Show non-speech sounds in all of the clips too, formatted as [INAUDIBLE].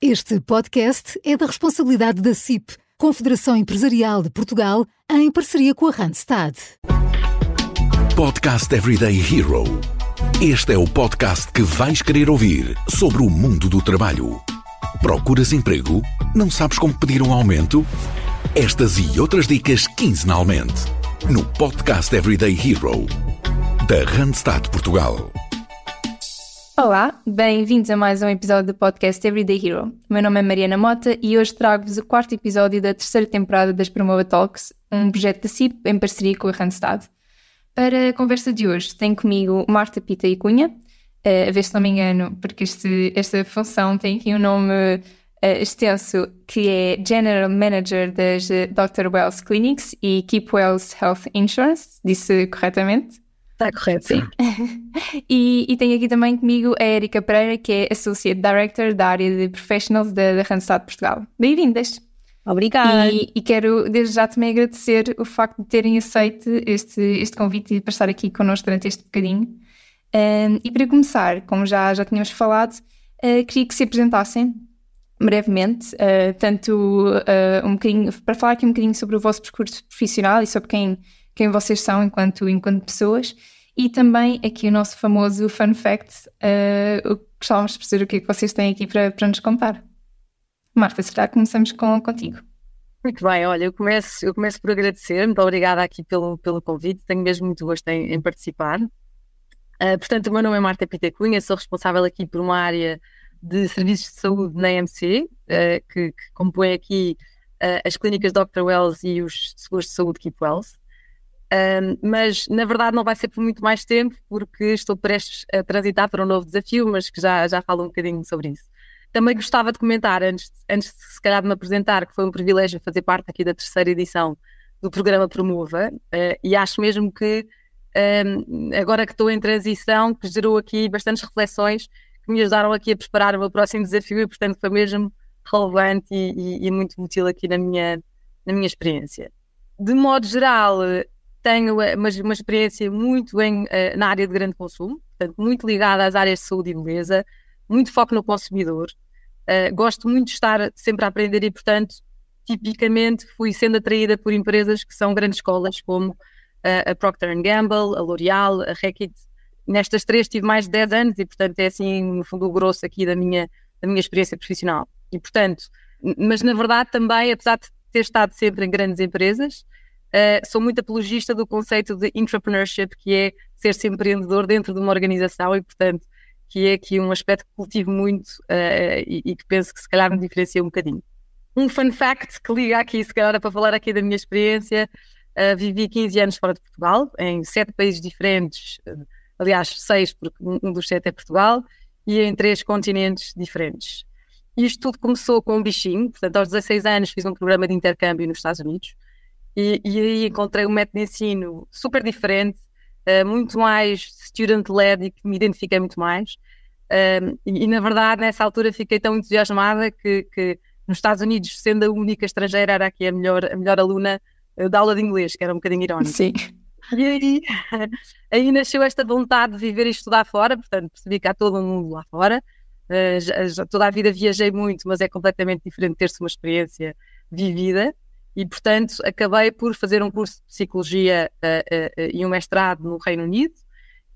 Este podcast é da responsabilidade da CIP, Confederação Empresarial de Portugal, em parceria com a Randstad. Podcast Everyday Hero. Este é o podcast que vais querer ouvir sobre o mundo do trabalho. Procuras emprego? Não sabes como pedir um aumento? Estas e outras dicas quinzenalmente no Podcast Everyday Hero da Randstad Portugal. Olá, bem-vindos a mais um episódio do podcast Everyday Hero. Meu nome é Mariana Mota e hoje trago-vos o quarto episódio da terceira temporada das Promova Talks, um projeto da CIP em parceria com a Randstad. Para a conversa de hoje, tenho comigo Marta Pita e Cunha, uh, a ver se não me engano, porque este, esta função tem aqui um nome uh, extenso, que é General Manager das uh, Dr. Wells Clinics e Keep Wells Health Insurance, disse corretamente? Está correto, sim. [LAUGHS] e, e tenho aqui também comigo a Erika Pereira, que é Associate Director da área de Professionals da, da Randstad Portugal. Bem-vindas! Obrigada. E, e, quero desde já também agradecer o facto de terem aceito este, este convite e de estar aqui connosco durante este bocadinho. Um, e para começar, como já, já tínhamos falado, uh, queria que se apresentassem brevemente, uh, tanto uh, um bocadinho, para falar aqui um bocadinho sobre o vosso percurso profissional e sobre quem quem vocês são enquanto, enquanto pessoas e também aqui o nosso famoso fun fact, uh, gostávamos de perceber o que é que vocês têm aqui para, para nos contar. Marta, será que começamos com, contigo? Muito bem, olha, eu começo, eu começo por agradecer, muito obrigada aqui pelo, pelo convite, tenho mesmo muito gosto em, em participar. Uh, portanto, o meu nome é Marta Pita Cunha, sou responsável aqui por uma área de serviços de saúde na MC, uh, que, que, compõe aqui uh, as clínicas Dr. Wells e os seguros de saúde Keep Wells. Um, mas na verdade não vai ser por muito mais tempo, porque estou prestes a transitar para um novo desafio, mas que já, já falo um bocadinho sobre isso. Também gostava de comentar, antes, antes se calhar de me apresentar, que foi um privilégio fazer parte aqui da terceira edição do programa Promova, uh, e acho mesmo que um, agora que estou em transição, que gerou aqui bastantes reflexões que me ajudaram aqui a preparar o meu próximo desafio e, portanto, foi mesmo relevante e, e, e muito útil aqui na minha, na minha experiência. De modo geral, tenho eh, uma, uma experiência muito em, uh, na área de grande consumo, portanto, muito ligada às áreas de saúde e beleza, muito foco no consumidor. Uh, gosto muito de estar sempre a aprender e, portanto, tipicamente fui sendo atraída por empresas que são grandes escolas, como a Procter Gamble, a L'Oréal, a Reckitt. Nestas três tive mais de 10 anos e, portanto, é assim, no fundo, o grosso aqui da minha, da minha experiência profissional. E, portanto, mas na verdade também, apesar de ter estado sempre em grandes empresas, Uh, sou muito apologista do conceito de entrepreneurship, que é ser-se empreendedor dentro de uma organização e, portanto, que é aqui um aspecto que cultivo muito uh, e, e, que penso que se calhar me diferencia um bocadinho. Um fun fact que liga aqui, se calhar, para falar aqui da minha experiência, uh, vivi 15 anos fora de Portugal, em sete países diferentes, aliás, seis, porque um dos sete é Portugal, e em três continentes diferentes. Isto tudo começou com um bichinho, portanto, aos 16 anos fiz um programa de intercâmbio nos Estados Unidos, e, e aí encontrei um método de ensino super diferente, uh, muito mais student-led e que me identifiquei muito mais. Uh, e, e, na verdade, nessa altura fiquei tão entusiasmada que, que, nos Estados Unidos, sendo a única estrangeira, era aqui a melhor, a melhor aluna uh, da aula de inglês, que era um bocadinho irónico. Sim. E aí, [LAUGHS] aí nasceu esta vontade de viver e estudar fora, portanto, percebi que há todo um mundo lá fora. Uh, já, já, toda a vida viajei muito, mas é completamente diferente ter-se uma experiência vivida e, portanto, acabei por fazer um curso de psicologia uh, uh, e um mestrado no Reino Unido.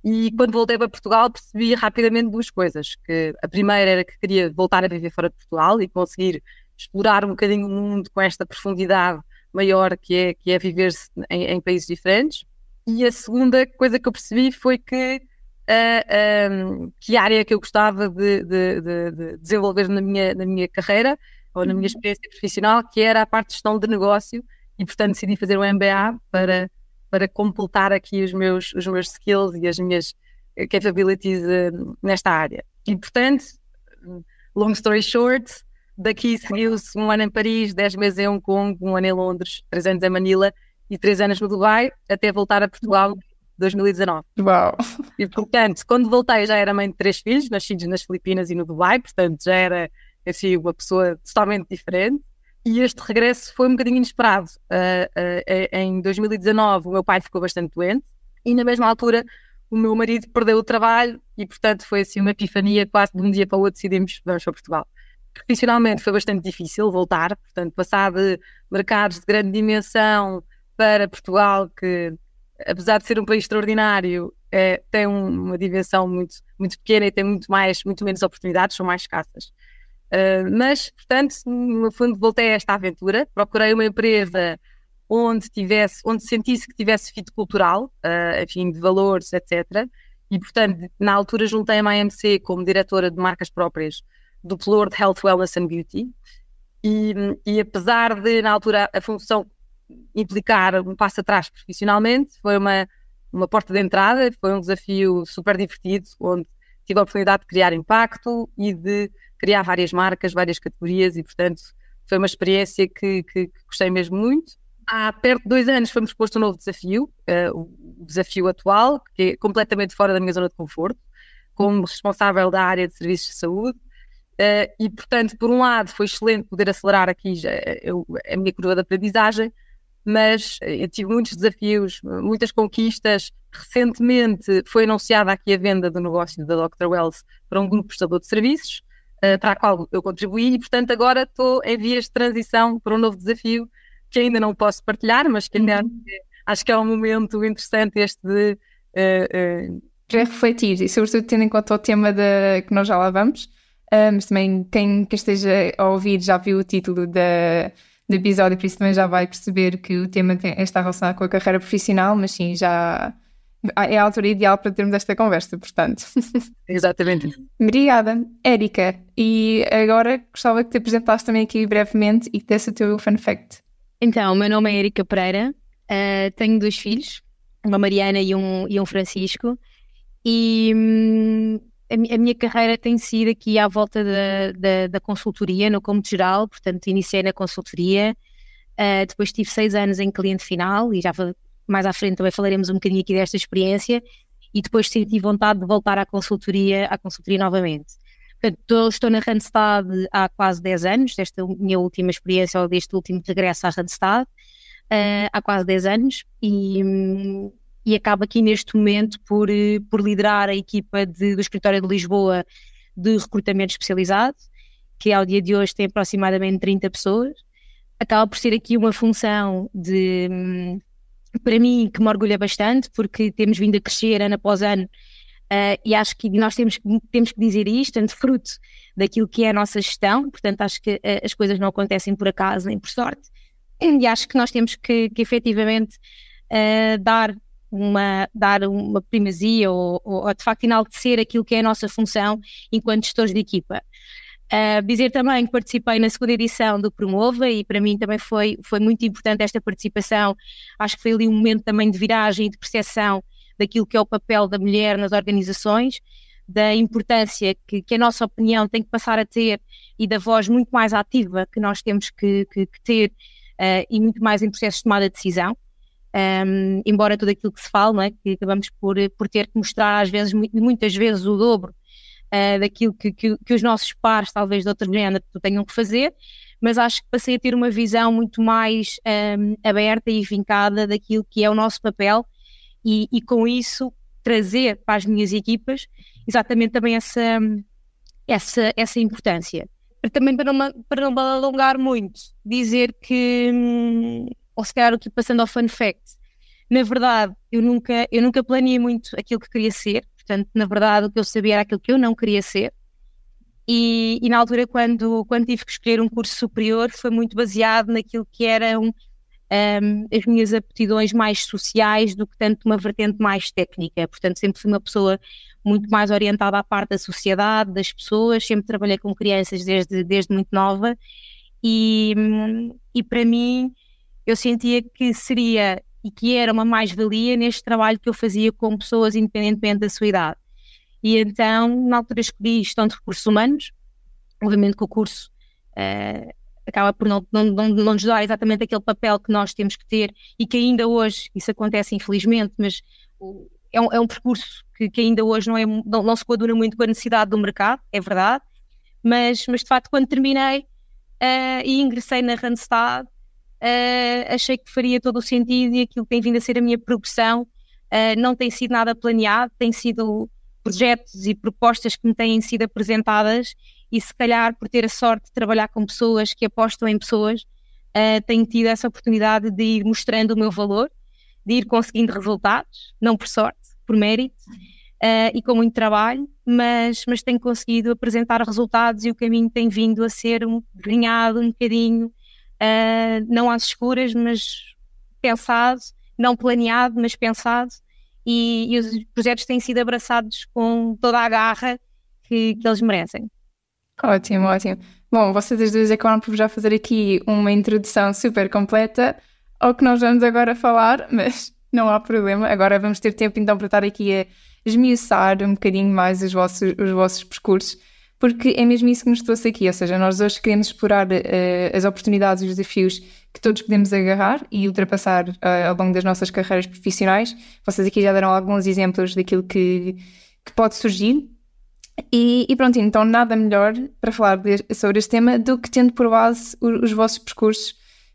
E quando voltei para Portugal percebi rapidamente duas coisas. Que a primeira era que queria voltar a viver fora de Portugal e conseguir explorar um bocadinho o mundo com esta profundidade maior que é, que é viver-se em, em, países diferentes. E a segunda coisa que eu percebi foi que, uh, um, que área que eu gostava de, de, de, de desenvolver na minha, na minha carreira ou na minha uhum. experiência profissional, que era a parte de gestão de negócio, e portanto decidi fazer um MBA para, para completar aqui os meus, os meus skills e as minhas eh, capabilities uh, nesta área. E portanto, long story short, daqui seguiu-se um ano em Paris, dez meses em Hong Kong, um ano em Londres, três anos em Manila e três anos no Dubai, até voltar a Portugal 2019. Uau! E portanto, quando voltei já era mãe de três filhos, nascidos nas Filipinas e no Dubai, portanto já era assim, uma pessoa totalmente diferente. E este regresso foi um bocadinho inesperado. Uh, uh, em 2019, o meu pai ficou bastante doente e, na mesma altura, o meu marido perdeu o trabalho e, portanto, foi assim uma epifania. Quase de um dia para o outro decidimos vamos para Portugal. Profissionalmente foi bastante difícil voltar, portanto, passar de mercados de grande dimensão para Portugal, que apesar de ser um país extraordinário, é, tem um, uma dimensão muito, muito pequena e tem muito, mais, muito menos oportunidades, são mais escassas. Uh, mas, portanto, no fundo, voltei a esta aventura, procurei uma empresa onde tivesse, onde sentisse que tivesse fit cultural, uh, enfim, de valores, etc. E, portanto, na altura juntei-me à AMC como diretora de marcas próprias do Plur de Health, Wellness and Beauty. E, e apesar de, na altura, a função implicar um passo atrás profissionalmente, foi uma, uma porta de entrada, foi um desafio super divertido, onde tive a oportunidade de criar impacto e de criar várias marcas, várias categorias e, portanto, foi uma experiência que, que, que gostei mesmo muito. Há perto de dois anos foi-me posto um novo desafio, uh, o desafio atual, que é completamente fora da minha zona de conforto, como responsável da área de serviços de saúde. Uh, e, portanto, por um lado, foi excelente poder acelerar aqui já, eu, a minha curva de aprendizagem, mas eu tive muitos desafios, muitas conquistas. Recentemente foi anunciada aqui a venda do negócio da Dr. Wells para um grupo prestador de serviços, uh, para a qual eu contribuí, e portanto agora estou em vias de transição para um novo desafio que ainda não posso partilhar, mas que ainda uhum. acho que é um momento interessante este de. Uh, uh, refletir e sobretudo tendo em conta o tema de, que nós já lá vamos, uh, mas também quem, quem esteja a ouvir já viu o título da do episódio, por isso também já vai perceber que o tema tem, está relacionado com a carreira profissional, mas sim, já é a altura ideal para termos esta conversa, portanto. [LAUGHS] Exatamente. Obrigada, Érica. E agora gostava que te apresentasse também aqui brevemente e que desse o teu fun fact. Então, o meu nome é Érica Pereira, uh, tenho dois filhos, uma Mariana e um, e um Francisco, e hum, a, minha carreira tem sido aqui à volta da, da, da consultoria, no cômodo geral, portanto, iniciei na consultoria, uh, depois tive seis anos em cliente final, e já mais à frente também falaremos um bocadinho aqui desta experiência, e depois senti vontade de voltar à consultoria, à consultoria novamente. Portanto, estou na Randstad há quase 10 anos, desta minha última experiência, ou deste último regresso à Randstad, uh, há quase 10 anos, e, e acaba aqui neste momento por, eh, por liderar a equipa de, do escritório de Lisboa de recrutamento especializado, que ao dia de hoje tem aproximadamente 30 pessoas. Acaba por ser aqui uma função de, hum, para mim, que me orgulha bastante, porque temos vindo a crescer ano após ano Uh, e acho que nós temos, temos que dizer isto, tanto fruto daquilo que é a nossa gestão, portanto, acho que uh, as coisas não acontecem por acaso nem por sorte, e acho que nós temos que, que efetivamente uh, dar uma, dar uma primazia ou, ou, ou, de facto enaltecer aquilo que é a nossa função enquanto gestores de equipa. Uh, dizer também que participei na segunda edição do Promova e para mim também foi, foi muito importante esta participação. Acho que foi ali um momento também de viragem e de percepção daquilo que é o papel da mulher nas organizações, da importância que, que a nossa opinião tem que passar a ter e da voz muito mais ativa que nós temos que, que, que ter uh, e muito mais em processos de tomada de decisão um, embora tudo aquilo que se fala, é? que acabamos por, por ter que mostrar às vezes, muitas vezes o dobro uh, daquilo que, que, que, os nossos pares, talvez de outro género, tenham que fazer, mas acho que passei a ter uma visão muito mais um, aberta e vincada daquilo que é o nosso papel e, e, com isso trazer para as minhas equipas exatamente também essa, essa, essa importância. Também para não, para não alongar muito, dizer que hum, ou se calhar aqui passando ao fun fact, na verdade eu nunca, eu nunca planeei muito aquilo que queria ser, portanto, na verdade o que eu sabia era aquilo que eu não queria ser. E, e na altura, quando, quando tive que escolher um curso superior, foi muito baseado naquilo que eram um, as minhas aptidões mais sociais do que tanto uma vertente mais técnica. Portanto, sempre fui uma pessoa muito mais orientada à parte da sociedade, das pessoas, sempre trabalhei com crianças desde, desde muito nova e, hum, e para mim eu sentia que seria e que era uma mais-valia neste trabalho que eu fazia com pessoas independentemente da sua idade. E então, na altura, escolhi gestão de recursos humanos, obviamente que o curso uh, acaba por não, não, não, não nos dar exatamente aquele papel que nós temos que ter e que ainda hoje, isso acontece infelizmente, mas é um, é um percurso que, que, ainda hoje não, é, não, não se coaduna muito com a necessidade do mercado, é verdade, mas, mas de facto quando terminei uh, e ingressei na Randstad, uh, achei que faria todo o sentido e aquilo que tem vindo a ser a minha progressão. Uh, não tem sido nada planeado, tem sido projetos e propostas que me têm sido apresentadas e se calhar por ter a sorte de trabalhar com pessoas que apostam em pessoas, uh, tenho tido essa oportunidade de ir mostrando o meu valor, de ir conseguindo resultados, não por sorte, por mérito uh, e com muito trabalho, mas, mas tenho conseguido apresentar resultados e o caminho tem vindo a ser um, ganhado um bocadinho, uh, não às escuras, mas pensado, não planeado, mas pensado, e, e, os projetos têm sido abraçados com toda a garra que, que eles merecem. Ótimo, ótimo. Bom, vocês as duas acabaram por já fazer aqui uma introdução super completa ao que nós vamos agora falar, [LAUGHS] mas não há problema. Agora vamos ter tempo então para estar aqui a esmiuçar um bocadinho mais os vossos, os vossos percursos, porque é mesmo isso que nos trouxe aqui. Ou seja, nós hoje queremos explorar uh, as oportunidades e os desafios que todos podemos agarrar e ultrapassar uh, ao longo das nossas carreiras profissionais. Vocês aqui já deram alguns exemplos daquilo que, que pode surgir. E, e pronto, então nada melhor para falar de, sobre este tema do que tendo por base os, os vossos percursos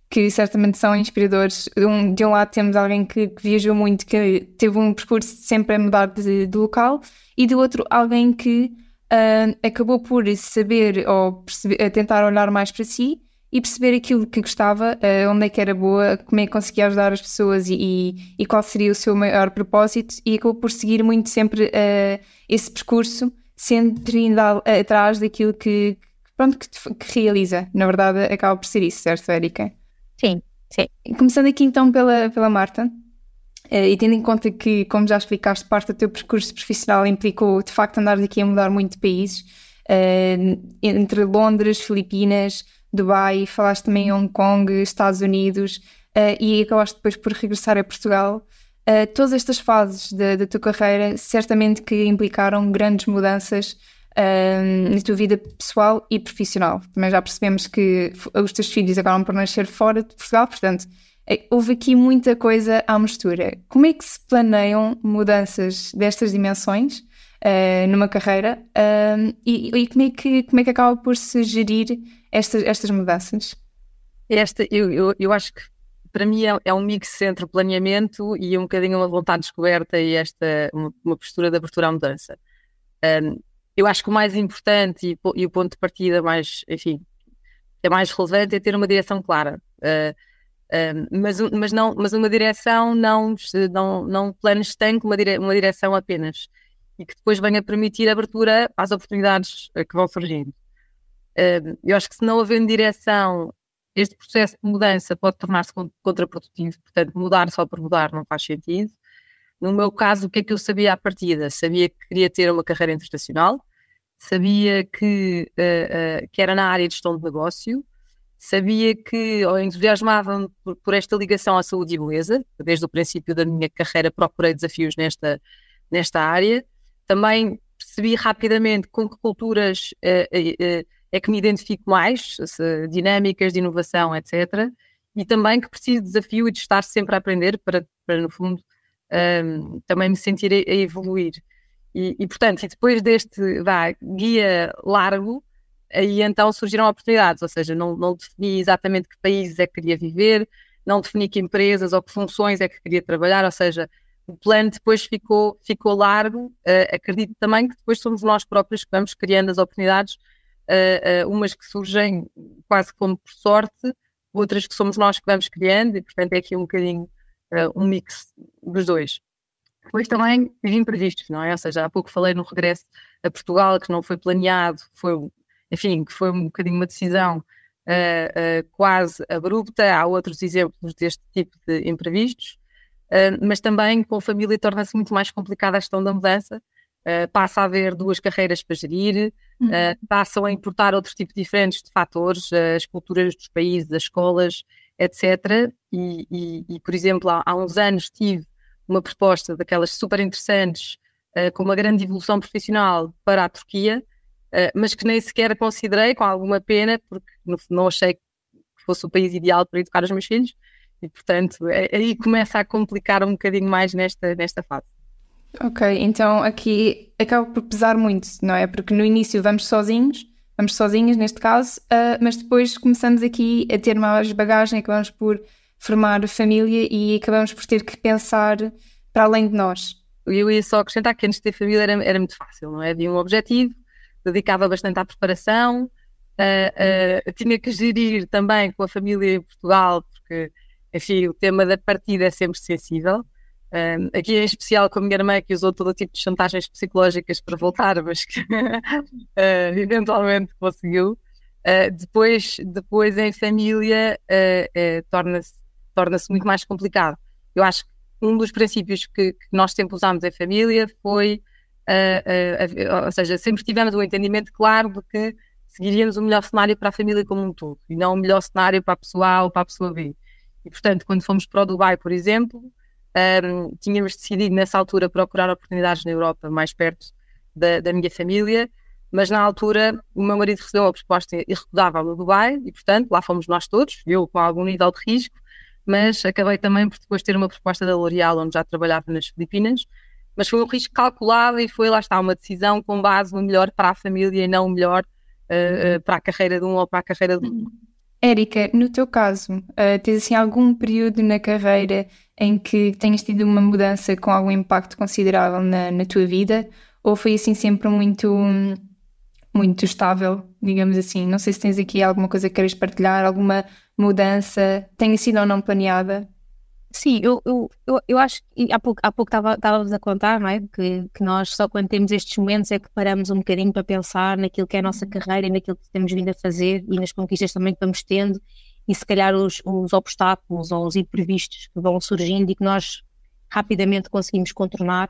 que certamente são inspiradores. De um, de um lado temos alguém que, que, viajou muito, que teve um percurso sempre a mudar de, de local, e do outro alguém que uh, acabou por saber ou perceber, tentar olhar mais para si e perceber aquilo que gostava, uh, onde é que era boa, como é que conseguia ajudar as pessoas e, e, e qual seria o seu maior propósito, e acabou por seguir muito sempre uh, esse percurso, sempre indo atrás daquilo que, pronto, que, que realiza. Na verdade, acaba por ser isso, certo, Érica? Sim, sim. Começando aqui então pela, pela Marta, e tendo em conta que, como já explicaste, parte do teu percurso profissional implicou de facto andar aqui a mudar muito de países, uh, entre Londres, Filipinas, Dubai, falaste também em Hong Kong, Estados Unidos, uh, e acabaste depois por regressar a Portugal. todas estas fases da, tua carreira certamente que implicaram grandes mudanças na tua vida pessoal e profissional. Também já percebemos que os teus filhos acabam por nascer fora de Portugal, portanto, houve aqui muita coisa à mistura. Como é que se planeiam mudanças destas dimensões uh, numa carreira uh, e, e, como, é que, como é que acaba por se gerir estas, estas mudanças? Esta, eu, eu, eu acho que para mim é, é, um mix entre planeamento e um bocadinho uma vontade descoberta e esta uma, uma postura de abertura à mudança. Um, eu acho que o mais importante e, e, o ponto de partida mais, enfim, é mais relevante é ter uma direção clara. Uh, mas, mas, não, mas uma direção não, não, não plano estanque, uma, dire, uma direção apenas. E que depois venha permitir abertura às oportunidades que vão surgindo. Eu acho que se não havendo direção, este processo de mudança pode tornar-se contraprodutivo. Portanto, mudar só por mudar não faz sentido. No meu caso, o que é que eu sabia à partida? Sabia que queria ter uma carreira internacional, sabia que, uh, uh, que era na área de gestão de negócio, sabia que ou entusiasmava-me por, por, esta ligação à saúde e beleza, desde o princípio da minha carreira procurei desafios nesta, nesta área. Também percebi rapidamente com que culturas uh, é que me identifico mais, se, dinâmicas de inovação, etc. E também que preciso de desafio e de estar sempre a aprender para, para no fundo, um, também me sentir a, a evoluir. E, e, portanto, e depois deste vá, guia largo, aí então surgiram oportunidades, ou seja, não, não defini exatamente que países é que queria viver, não defini que empresas ou que funções é que queria trabalhar, ou seja, o plano depois ficou, ficou largo. Uh, acredito também que depois somos nós próprios que vamos criando as oportunidades, uh, uh, umas que surgem quase como por sorte, outras que somos nós que vamos criando, e portanto é aqui um bocadinho um mix dos dois. Depois também os imprevistos, não é? Ou seja, há pouco falei no regresso a Portugal, que não foi planeado, foi, enfim, que foi um bocadinho uma decisão uh, uh, quase abrupta. Há outros exemplos deste tipo de imprevistos, uh, mas também com a família torna-se muito mais complicada a gestão da mudança. passa a haver duas carreiras para gerir, uhum. passam a importar outros tipos diferentes de fatores, as culturas dos países, as escolas, etc. E, e, e por exemplo, há, há, uns anos tive uma proposta daquelas super interessantes, com uma grande evolução profissional para a Turquia, uh, mas que nem sequer considerei com alguma pena, porque no, não achei que fosse o país ideal para educar os meus filhos. E, portanto, é, aí começa a complicar um bocadinho mais nesta, nesta fase. Ok, então aqui acaba por pesar muito, não é? Porque no início vamos sozinhos, vamos sozinhas neste caso, uh, mas depois começamos aqui a ter mais bagagem, acabamos por formar família e acabamos por ter que pensar para além de nós. Eu ia só acrescentar que antes de ter família era, era muito fácil, não é? Havia um objetivo, dedicava bastante à preparação, uh, uh, tinha que gerir também com a família em Portugal, porque, enfim, o tema da partida é sempre sensível. Um, aqui em especial com a minha irmã que usou todo tipo de chantagens psicológicas para voltar, mas que uh, [LAUGHS] eventualmente conseguiu. Uh, depois, depois em família uh, torna-se torna muito mais complicado. Eu acho que um dos princípios que, que nós sempre usámos em família foi, ou seja, sempre tivemos um entendimento claro de que seguiríamos o melhor cenário para a família como um todo e não o melhor cenário para a pessoa A ou para a pessoa B. E portanto, quando fomos para o Dubai, por exemplo, um, tínhamos decidido nessa altura procurar oportunidades na Europa, mais perto da, da, minha família, mas na altura o meu marido recebeu uma proposta irrecusável no Dubai e, portanto, lá fomos nós todos, eu com algum nível de risco, mas acabei também por depois ter uma proposta da L'Oréal, onde já trabalhava nas Filipinas, mas foi um risco calculado e foi, lá está, uma decisão com base no melhor para a família e não o melhor uh, uh, para a carreira de um ou para a carreira do outro. Érica, no teu caso, uh, tens assim algum período na carreira em que tenhas tido uma mudança com algum impacto considerável na, na tua vida? Ou foi assim sempre muito, muito estável, digamos assim? Não sei se tens aqui alguma coisa que queres partilhar, alguma mudança, tenha sido ou não planeada? Sim, eu, eu, eu, eu acho que há pouco, há pouco estávamos a contar, não é? Que, que nós só quando temos estes momentos é que paramos um bocadinho para pensar naquilo que é a nossa uhum. carreira e naquilo que temos vindo a fazer e nas conquistas também que vamos tendo e se calhar os, os obstáculos ou os imprevistos que vão surgindo e que nós rapidamente conseguimos contornar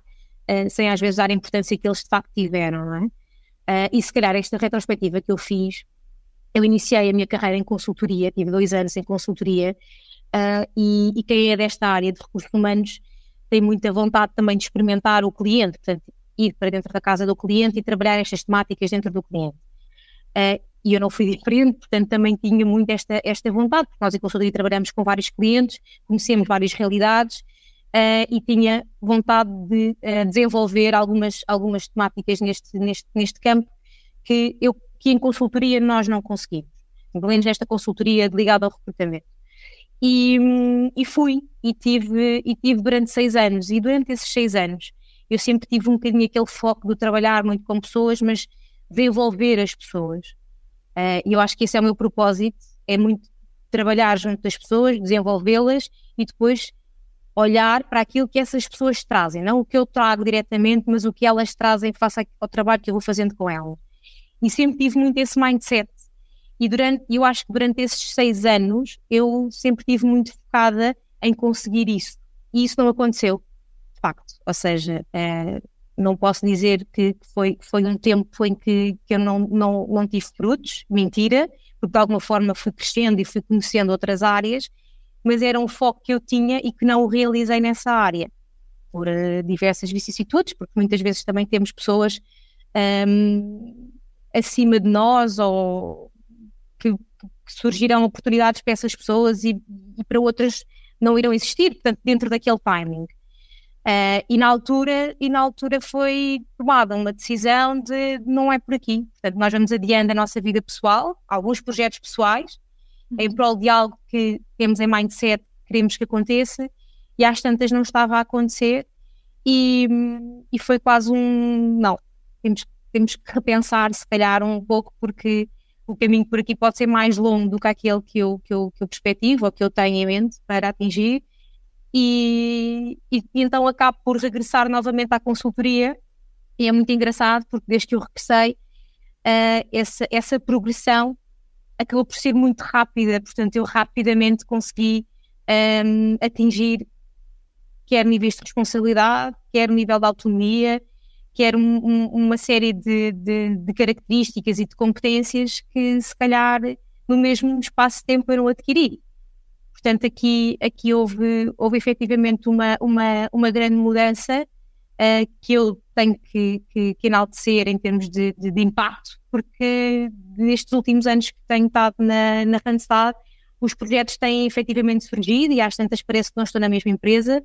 uh, sem às vezes dar a importância que eles de facto tiveram, não é? Uh, e se calhar esta retrospectiva que eu fiz, eu iniciei a minha carreira em consultoria, tive dois anos em consultoria Uh, e, e, quem é desta área de recursos humanos tem muita vontade também de experimentar o cliente, portanto, ir para dentro da casa do cliente e trabalhar estas temáticas dentro do cliente. Uh, e eu não fui diferente, portanto, também tinha muito esta, esta vontade, porque nós em consultoria trabalhamos com vários clientes, conhecemos várias realidades uh, e tinha vontade de desenvolver algumas, algumas temáticas neste, neste, neste campo que, eu, que em consultoria nós não conseguimos, pelo menos nesta consultoria ligada ao recrutamento. E, e fui, e tive, e tive durante seis anos. E durante esses seis anos eu sempre tive um bocadinho aquele foco de trabalhar muito com pessoas, mas de envolver as pessoas. Uh, e eu acho que esse é o meu propósito: é muito trabalhar junto das pessoas, desenvolvê-las e depois olhar para aquilo que essas pessoas trazem, não o que eu trago diretamente, mas o que elas trazem face ao trabalho que eu vou fazendo com elas. E sempre tive muito esse mindset e durante, eu acho que durante esses seis anos eu sempre tive muito focada em conseguir isso. E isso não aconteceu, de facto. Ou seja, é, não posso dizer que foi, foi um tempo em que, que eu não, não, não tive frutos, mentira, porque de alguma forma fui crescendo e fui conhecendo outras áreas, mas era um foco que eu tinha e que não o realizei nessa área, por uh, diversas vicissitudes, porque muitas vezes também temos pessoas um, acima de nós ou que, que surgirão oportunidades para essas pessoas e, e, para outras não irão existir, portanto, dentro daquele timing. Uh, e na altura e na altura foi tomada uma decisão de não é por aqui. Portanto, nós vamos adiando a nossa vida pessoal, alguns projetos pessoais, uhum. em prol de algo que temos em mindset, queremos que aconteça, e às tantas não estava a acontecer, e, e foi quase um não. Temos, temos que repensar, se calhar, um pouco, porque o caminho por aqui pode ser mais longo do que aquele que eu, que eu, que eu perspectivo ou que eu tenho em mente para atingir. E, e, e, então acabo por regressar novamente à consultoria e é muito engraçado porque desde que eu regressei uh, essa, essa progressão acabou por ser muito rápida, portanto eu rapidamente consegui um, ehm, atingir quer níveis de responsabilidade, quer nível de autonomia, que era um, um, uma série de, de, de, características e de competências que se calhar no mesmo espaço de tempo eu não adquiri. Portanto, aqui, aqui houve, houve efetivamente uma, uma, uma grande mudança uh, que eu tenho que, que, que, enaltecer em termos de, de, de, impacto, porque nestes últimos anos que tenho estado na, na Randstad, os projetos têm efetivamente surgido e às tantas parece que não estou na mesma empresa,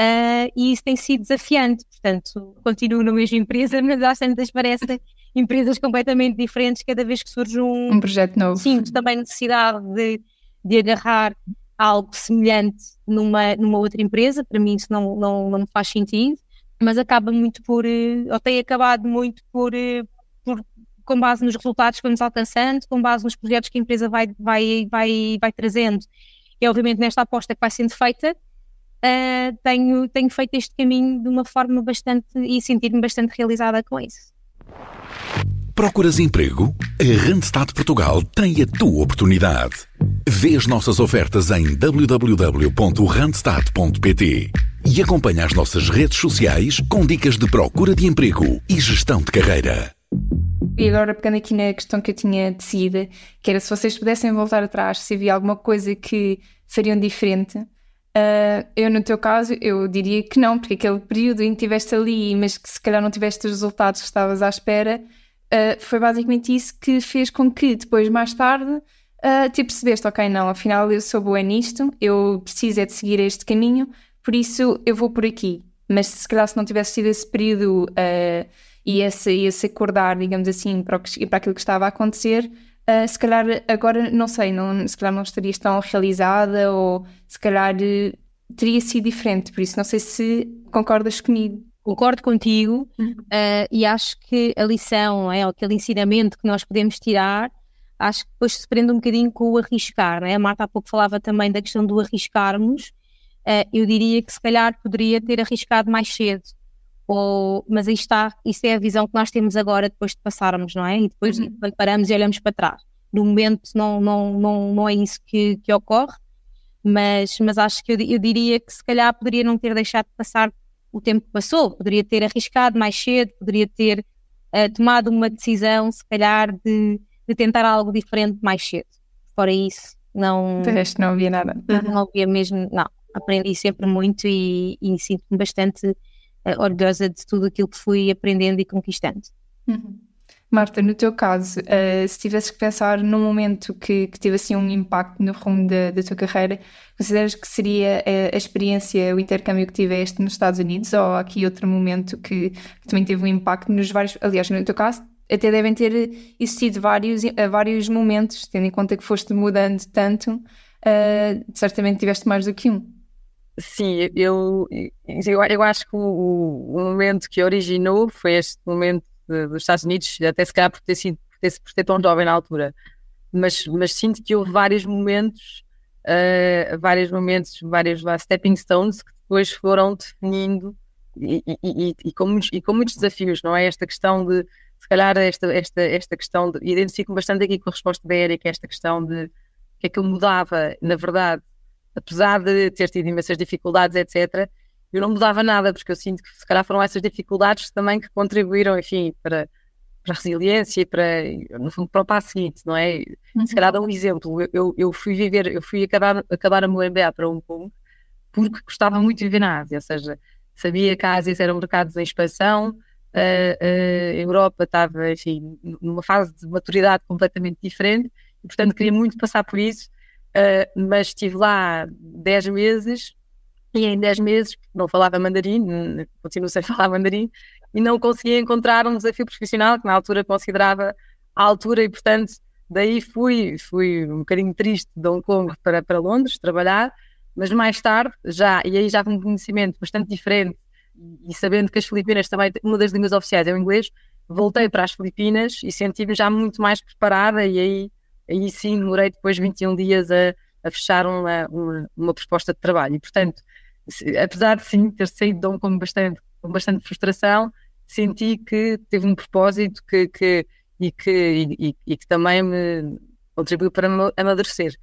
Uh, e isso tem sido desafiante, portanto, continuo na mesma empresa, mas às tantas parecem empresas completamente diferentes cada vez que surge um, um projeto novo. Sinto também necessidade de, de agarrar algo semelhante numa, numa outra empresa, para mim isso não, não, não faz sentido, mas acaba muito por, ou tem acabado muito por, por com base nos resultados que vamos alcançando, com base nos projetos que a empresa vai, vai, vai, vai trazendo. E obviamente nesta aposta que vai sendo feita, uh, tenho, tenho feito este caminho de uma forma bastante e sentir-me bastante realizada com isso. Procuras emprego? A Randstad Portugal tem a tua oportunidade. Vê as nossas ofertas em www.randstad.pt e acompanha as nossas redes sociais com dicas de procura de emprego e gestão de carreira. E agora pegando aqui na questão que eu tinha decidido, que era se vocês pudessem voltar atrás, se havia alguma coisa que fariam diferente, uh, eu no teu caso, eu diria que não, porque aquele período em que estiveste ali, mas que se calhar não tiveste os resultados que estavas à espera, uh, foi basicamente isso que fez com que depois, mais tarde, uh, te percebeste, ok, não, afinal eu sou boa nisto, eu preciso é de seguir este caminho, por isso eu vou por aqui. Mas se calhar se não tivesse sido esse período e esse, esse acordar, digamos assim, para, o, para aquilo que estava a acontecer, uh, se calhar agora, não sei, não, se calhar não estarias tão realizada ou se calhar teria sido diferente. Por isso não sei se concordas comigo. Concordo contigo uhum. uh, e acho que a lição, é, aquele ensinamento que nós podemos tirar, acho que depois se prende um bocadinho com o arriscar. Né? A Marta há pouco falava também da questão do arriscarmos. Uh, eu diria que se calhar poderia ter arriscado mais cedo. Ou, mas aí está, isso é a visão que nós temos agora depois de passarmos, não é? E depois uhum. quando paramos e olhamos para trás. No momento não, não, não, não é isso que, que ocorre, mas, mas acho que eu, eu diria que se calhar poderia não ter deixado de passar o tempo que passou, poderia ter arriscado mais cedo, poderia ter uh, tomado uma decisão, se calhar, de, de, tentar algo diferente mais cedo. Fora isso, não. De resto, não havia nada. Não havia mesmo, não. Aprendi sempre muito e, e sinto-me bastante orgulhosa de tudo aquilo que fui aprendendo e conquistando. Uhum. Marta, no teu caso, uh, se tivesses que pensar num momento que, que teve assim um impacto no rumo da, da tua carreira, consideras que seria a, a, experiência, o intercâmbio que tiveste nos Estados Unidos ou aqui outro momento que, que, também teve um impacto nos vários, aliás, no teu caso, até devem ter existido vários, vários momentos, tendo em conta que foste mudando tanto, uh, certamente tiveste mais do que um. Sim, eu, eu, eu acho que o, o momento que originou foi este momento dos Estados Unidos, até se calhar por ter sido por ter, por ter tão jovem na altura. Mas, mas sinto que houve vários momentos, uh, vários momentos, vários stepping stones que depois foram definindo e, e, e, com muitos, e com muitos desafios, não é? Esta questão de, se calhar, esta, esta, esta questão, de, identifico-me bastante aqui com a resposta da Erika, esta questão de que é que eu mudava, na verdade, apesar de ter tido imensas dificuldades, etc., eu não mudava nada, porque eu sinto que se calhar foram essas dificuldades também que contribuíram, enfim, para, para a resiliência e para, no fundo, para o passo seguinte, não é? Uhum. Se calhar dá um exemplo, eu, eu fui viver, eu fui acabar, acabar a meu MBA para um ponto porque gostava muito de viver na Ásia, ou seja, sabia que a Ásia era um mercado em expansão, a, a Europa estava, enfim, numa fase de maturidade completamente diferente e, portanto, queria muito passar por isso, uh, mas estive lá 10 meses e em 10 meses não falava mandarim, continuo sem [LAUGHS] falar mandarim, e não conseguia encontrar um desafio profissional que na altura considerava a altura e, portanto, daí fui, fui um bocadinho triste de Hong Kong para, para Londres trabalhar, mas mais tarde, já, e aí já com um conhecimento bastante diferente, e sabendo que as Filipinas também, uma das línguas oficiais é o inglês, voltei para as Filipinas e senti-me já muito mais preparada, e aí, aí sim demorei depois 21 dias a, a fechar uma, uma, uma proposta de trabalho. E, portanto, apesar de sim ter saído de um com bastante, com bastante frustração, senti que teve um propósito que, que, e, que, e, e que também me contribuiu para amadurecer.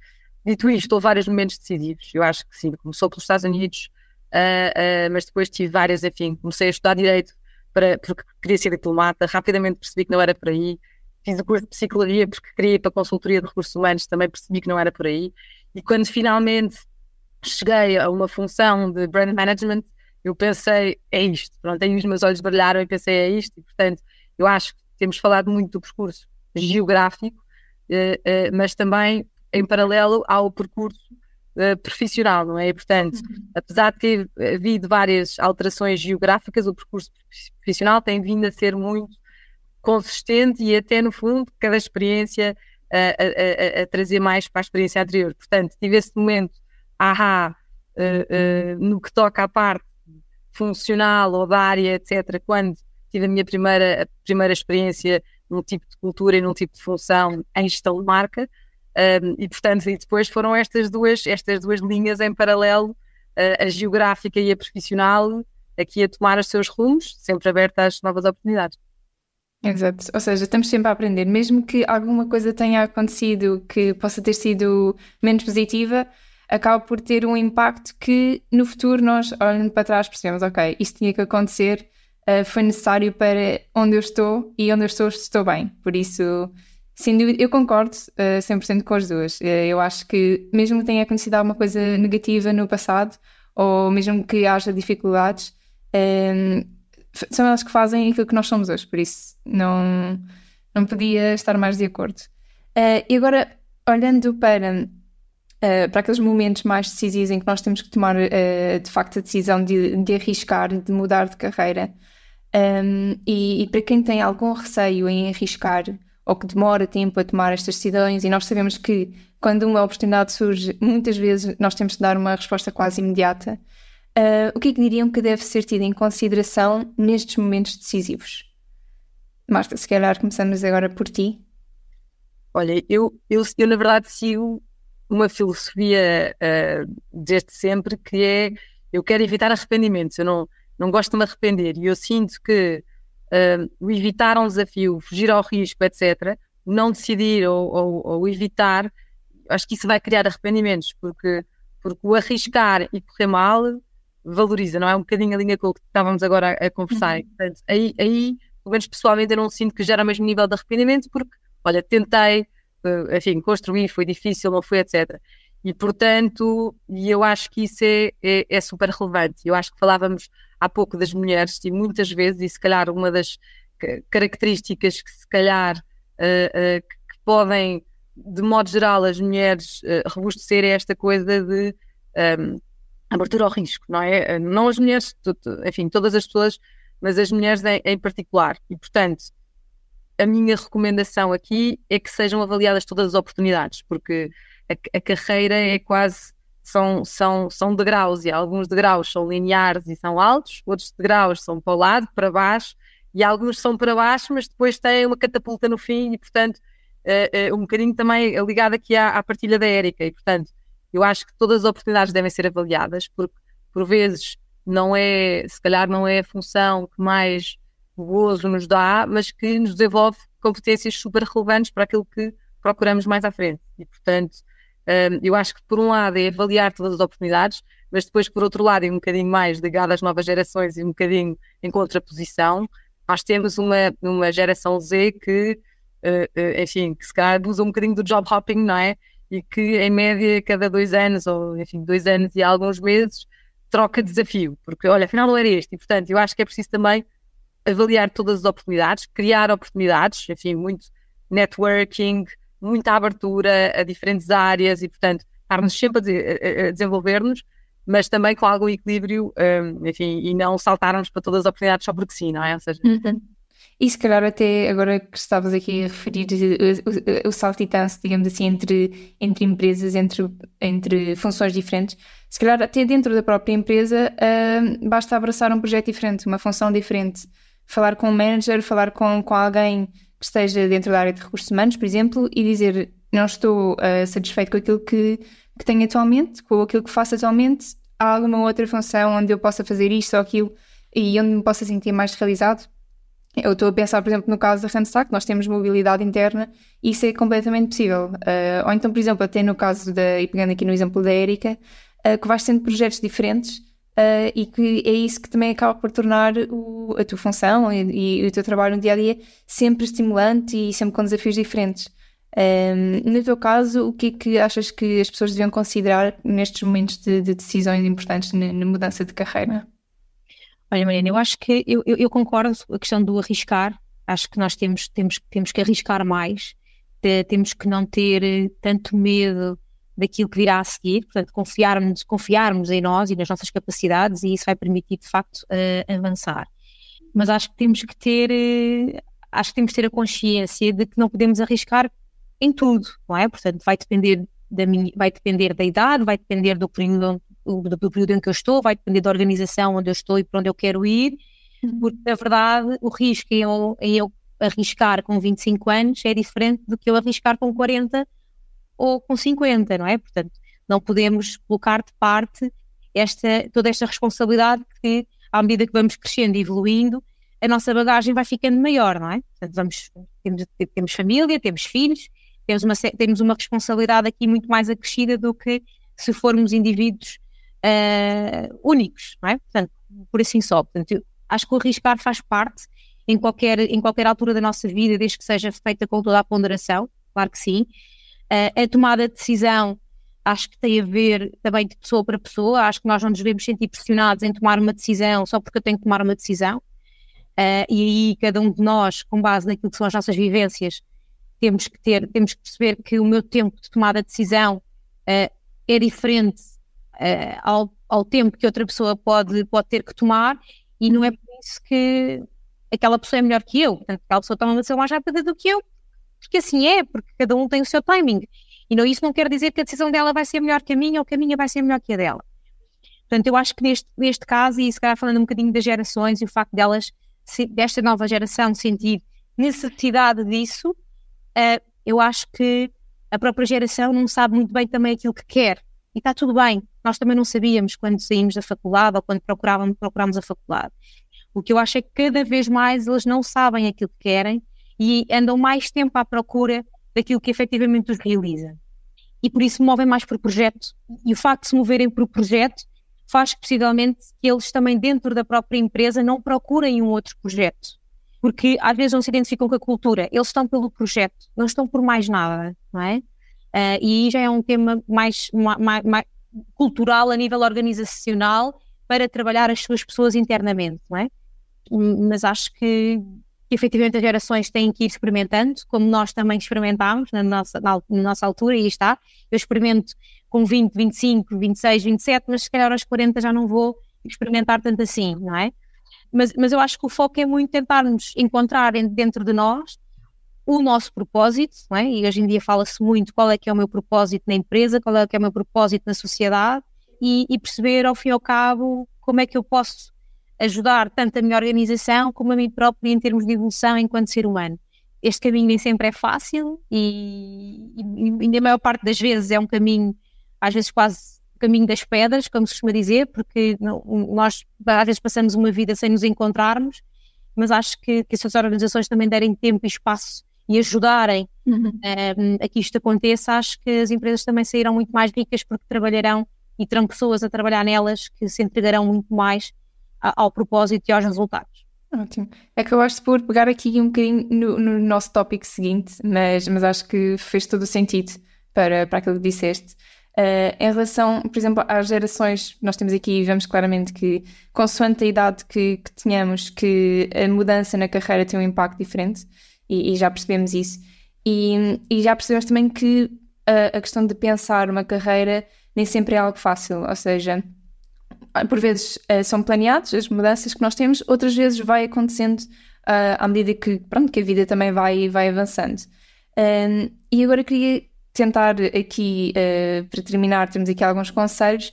Dito isto, houve vários momentos decisivos. Eu acho que sim, começou pelos Estados Unidos, uh, uh, mas depois tive várias, enfim, comecei a estudar Direito para, porque queria ser diplomata, rapidamente percebi que não era por aí. Fiz o curso de Psicologia porque queria ir para a Consultoria de Recursos Humanos, também percebi que não era por aí. E quando finalmente cheguei a uma função de brand management, eu pensei, é isto. Pronto, aí os meus olhos brilharam e pensei, é isto. E, portanto, eu acho que temos falado muito do percurso geográfico, eh, eh, mas também em paralelo ao percurso eh, profissional, não é? E, portanto, uhum. apesar de ter havido várias alterações geográficas, o percurso profissional tem vindo a ser muito consistente e até, no fundo, cada experiência a, a, a, trazer mais para a experiência anterior. Portanto, tive esse momento ahá, uh, uh, no que toca à parte funcional ou da área, etc., quando tive a minha primeira, a primeira experiência num tipo de cultura e num tipo de função em gestão de marca. Um, e portanto, e depois foram estas duas, estas duas linhas em paralelo, a, a geográfica e a profissional, aqui a tomar os seus rumos, sempre aberta às novas oportunidades. Exato, ou seja, estamos sempre a aprender, mesmo que alguma coisa tenha acontecido que possa ter sido menos positiva, acaba por ter um impacto que no futuro nós, olhando para trás, percebemos, ok, isto tinha que acontecer, uh, foi necessário para onde eu estou e onde eu estou, estou bem. Por isso, sem dúvida, eu concordo uh, 100% com as duas. Uh, eu acho que mesmo que tenha acontecido alguma coisa negativa no passado, ou mesmo que haja dificuldades, são elas que fazem aquilo que nós somos hoje, por isso não, não podia estar mais de acordo. Uh, e agora, olhando para, uh, para aqueles momentos mais decisivos em que nós temos que tomar uh, de facto a decisão de, de arriscar, de mudar de carreira, um, e, e, para quem tem algum receio em arriscar ou que demora tempo a tomar estas decisões, e nós sabemos que quando uma oportunidade surge, muitas vezes nós temos de dar uma resposta quase imediata. Uh, o que é que diriam que deve ser tido em consideração nestes momentos decisivos? Marta, se calhar começamos agora por ti. Olha, eu, eu, eu na verdade sigo uma filosofia uh, desde sempre que é eu quero evitar arrependimentos, eu não, não gosto de me arrepender e eu sinto que uh, evitar um desafio, fugir ao risco, etc., não decidir ou, ou, ou, evitar, acho que isso vai criar arrependimentos, porque, porque o arriscar e correr mal valoriza, não é? Um bocadinho a linha com o que estávamos agora a, a conversar. Uhum. Portanto, aí, aí, pelo menos pessoalmente, eu não sinto que gera o mesmo nível de arrependimento, porque, olha, tentei, uh, enfim, construir, foi difícil, não foi, etc. E, portanto, e eu acho que isso é, é, é, super relevante. Eu acho que falávamos há pouco das mulheres, e muitas vezes, e se calhar uma das características que, se calhar, uh, uh, que podem, de modo geral, as mulheres uh, robustecer é esta coisa de. Um, abertura ao risco, não é? Não as mulheres, enfim, todas as pessoas, mas as mulheres em, em particular. E, portanto, a minha recomendação aqui é que sejam avaliadas todas as oportunidades, porque a, a, carreira é quase. São, são, são degraus, e alguns degraus são lineares e são altos, outros degraus são para o lado, para baixo, e alguns são para baixo, mas depois têm uma catapulta no fim, e portanto, uh, uh, um bocadinho também ligado aqui à, à partilha da Érica, e portanto, eu acho que todas as oportunidades devem ser avaliadas, porque por vezes não é, se calhar não é a função que mais gozo nos dá, mas que nos desenvolve competências super relevantes para aquilo que procuramos mais à frente. E, portanto, um, eu acho que por um lado é avaliar todas as oportunidades, mas depois, por outro lado, é um bocadinho mais ligado às novas gerações e um bocadinho em contraposição. Nós temos uma, uma geração Z que, uh, uh, enfim, que se calhar usa um bocadinho do job hopping, não é? E que em média cada dois anos, ou enfim, dois anos e alguns meses, troca desafio, porque olha, afinal não era este, e portanto eu acho que é preciso também avaliar todas as oportunidades, criar oportunidades, enfim, muito networking, muita abertura a diferentes áreas e portanto estarmos sempre a, de, a desenvolver-nos, mas também com algum equilíbrio, um, enfim, e não saltarmos para todas as oportunidades só porque sim, não é? Ou seja, uhum. E se calhar até agora que estavas aqui a referir o, o, o digamos assim, entre, entre empresas, entre, entre funções diferentes, se calhar até dentro da própria empresa uh, basta abraçar um projeto diferente, uma função diferente. Falar com um manager, falar com, com alguém que esteja dentro da área de recursos humanos, por exemplo, e dizer não estou uh, satisfeito com aquilo que, que tenho atualmente, com aquilo que faço atualmente, há alguma outra função onde eu possa fazer isto ou aquilo e onde me possa sentir mais realizado? Eu estou a pensar, por exemplo, no caso da Randstad, nós temos mobilidade interna e isso é completamente possível. Uh, ou então, por exemplo, até no caso da, e pegando aqui no exemplo da Érica, uh, que vais tendo projetos diferentes uh, e que é isso que também acaba por tornar o, a tua função e, e, o teu trabalho no dia a dia sempre estimulante e sempre com desafios diferentes. no teu caso, o que é que achas que as pessoas deviam considerar nestes momentos de, de decisões importantes na, na mudança de carreira? Olha, Mariana, eu acho que eu, eu, eu, concordo a questão do arriscar. Acho que nós temos, temos, temos que arriscar mais, de, temos que não ter eh, tanto medo daquilo que virá a seguir, portanto, confiarmos, confiarmos em nós e nas nossas capacidades, e isso vai permitir, de facto, uh, avançar. Mas acho que temos que ter, uh, acho que temos que ter a consciência de que não podemos arriscar em tudo, não é? Portanto, vai depender da minha, vai depender da idade, vai depender do período do, do período em que eu estou, vai depender da organização onde eu estou e para onde eu quero ir, uhum. porque na verdade o risco em eu, em eu arriscar com 25 anos é diferente do que eu arriscar com 40 ou com 50, não é? Portanto, não podemos colocar de parte esta, toda esta responsabilidade que, à medida que vamos crescendo e evoluindo, a nossa bagagem vai ficando maior, não é? Portanto, vamos, temos, temos família, temos filhos, temos uma, temos uma responsabilidade aqui muito mais acrescida do que se formos indivíduos uh, únicos, não é? Portanto, por assim só. Portanto, acho que o arriscar faz parte em qualquer, em qualquer altura da nossa vida, desde que seja feita com toda a ponderação, claro que sim. Uh, a tomada de decisão acho que tem a ver também de pessoa para pessoa, acho que nós não nos devemos sentir pressionados em tomar uma decisão só porque eu tenho que tomar uma decisão. Uh, e aí cada um de nós, com base naquilo que são as nossas vivências, temos que ter, temos que perceber que o meu tempo de tomada de decisão uh, é diferente uh, ao, ao tempo que outra pessoa pode, pode ter que tomar e não é por isso que aquela pessoa é melhor que eu. Portanto, aquela pessoa toma uma decisão mais rápida do que eu, porque assim é, porque cada um tem o seu timing. E não, isso não quer dizer que a decisão dela vai ser melhor que a minha ou que a minha vai ser melhor que a dela. Portanto, eu acho que neste, neste caso, e se calhar falando um bocadinho das gerações e o facto delas, desta nova geração sentir necessidade disso, uh, eu acho que a própria geração não sabe muito bem também aquilo que quer. E está tudo bem. Nós também não sabíamos quando saímos da faculdade ou quando procurávamos, procurámos a faculdade. O que eu acho é que cada vez mais eles não sabem aquilo que querem e andam mais tempo à procura daquilo que efetivamente os realiza. E por isso movem mais por projeto. E o facto de se moverem por projeto faz possivelmente que eles também dentro da própria empresa não procurem um outro projeto. Porque às vezes não se identificam com a cultura, eles estão pelo projeto, não estão por mais nada, não é? Uh, e aí já é um tema mais, mais, mais, cultural a nível organizacional para trabalhar as suas pessoas internamente, não é? Mas acho que que efetivamente as gerações têm que ir experimentando, como nós também experimentámos na nossa, na, na nossa altura, e está. Eu experimento com 20, 25, 26, 27, mas se calhar aos 40 já não vou experimentar tanto assim, não é? Mas, mas eu acho que o foco é muito tentarmos encontrar dentro de nós o nosso propósito, não é? E hoje em dia fala-se muito qual é que é o meu propósito na empresa, qual é que é o meu propósito na sociedade e, e perceber ao fim e ao cabo como é que eu posso ajudar tanto a minha organização como a mim própria em termos de evolução enquanto ser humano. Este caminho nem sempre é fácil e, e, e maior parte das vezes é um caminho, às vezes quase o caminho das pedras, como se costuma dizer, porque nós às vezes passamos uma vida sem nos encontrarmos, mas acho que, que se as organizações também derem tempo e espaço e ajudarem uhum. um, eh, a que isto aconteça, acho que as empresas também sairão muito mais ricas porque trabalharão e terão pessoas a trabalhar nelas que se entregarão muito mais ao propósito e aos resultados. Ótimo. Acabaste por pegar aqui um bocadinho no, no, nosso tópico seguinte, mas, mas acho que fez todo o sentido para, para aquilo que disseste. Uh, em relação, por exemplo, às gerações, nós temos aqui, vemos claramente que, consoante a idade que, que tenhamos, que a mudança na carreira tem um impacto diferente, e, e já percebemos isso. E, e, já percebemos também que a, a questão de pensar uma carreira nem sempre é algo fácil, ou seja, por vezes uh, são planeados as mudanças que nós temos, outras vezes vai acontecendo uh, à medida que, pronto, que a vida também vai, vai avançando. Um, e agora queria tentar aqui, uh, para terminar, temos aqui alguns conselhos,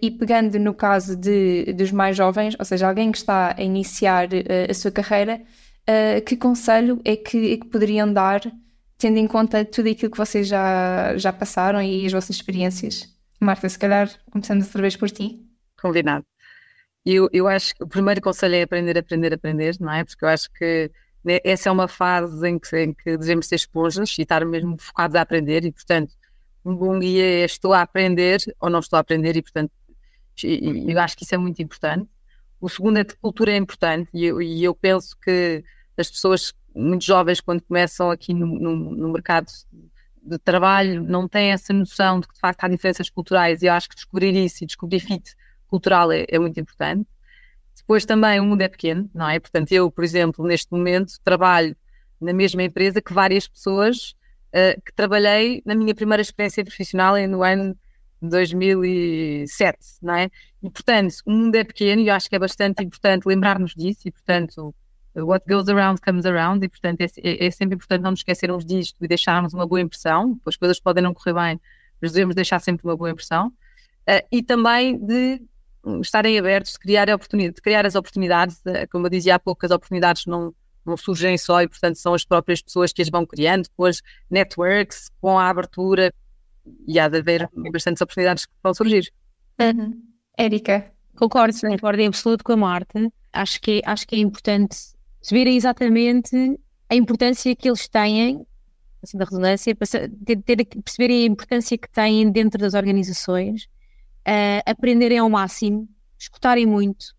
e pegando no caso de, dos mais jovens, ou seja, alguém que está a iniciar a sua carreira, que conselho é que, é que poderiam dar, tendo em conta tudo aquilo que vocês já, já passaram e as vossas experiências? Marta, se calhar começamos outra vez por ti. Combinado. Eu, eu acho que o primeiro conselho é aprender, aprender, aprender, não é? Porque eu acho que né, essa é uma fase em que, em que devemos ser esponjas e estar mesmo focados a aprender e, portanto, um bom guia é estou a aprender ou não estou a aprender e, portanto, eu acho que isso é muito importante. O segundo é de cultura é importante e eu, e eu penso que as pessoas muito jovens, quando começam aqui no, no, no mercado de trabalho, não têm essa noção de que, de facto, há diferenças culturais e eu acho que descobrir isso e descobrir fit cultural é, é muito importante. Depois também o mundo é pequeno, não é? Portanto, eu, por exemplo, neste momento trabalho na mesma empresa que várias pessoas uh, que trabalhei na minha primeira experiência profissional no ano 2007, não é? E, portanto, o mundo é pequeno e eu acho que é bastante importante lembrarmos disso e, portanto, what goes around comes around e, portanto, é, é, é sempre importante não nos esquecermos disto e deixarmos uma boa impressão, as coisas podem não correr bem, mas devemos deixar sempre uma boa impressão. Uh, e também de estarem abertos, de criar, oportunidade, de criar as oportunidades, como eu dizia há pouco, as oportunidades não, não surgem só e, portanto, são as próprias pessoas que as vão criando, com as networks, com a abertura, e há de haver bastantes oportunidades que vão surgir. Uhum. Érica? Concordo, concordo em absoluto com a Marta. Acho que, acho que é importante ver exatamente a importância que eles têm, assim da redundância, ter, ter, perceberem a importância que têm dentro das organizações, uh, aprenderem ao máximo, escutarem muito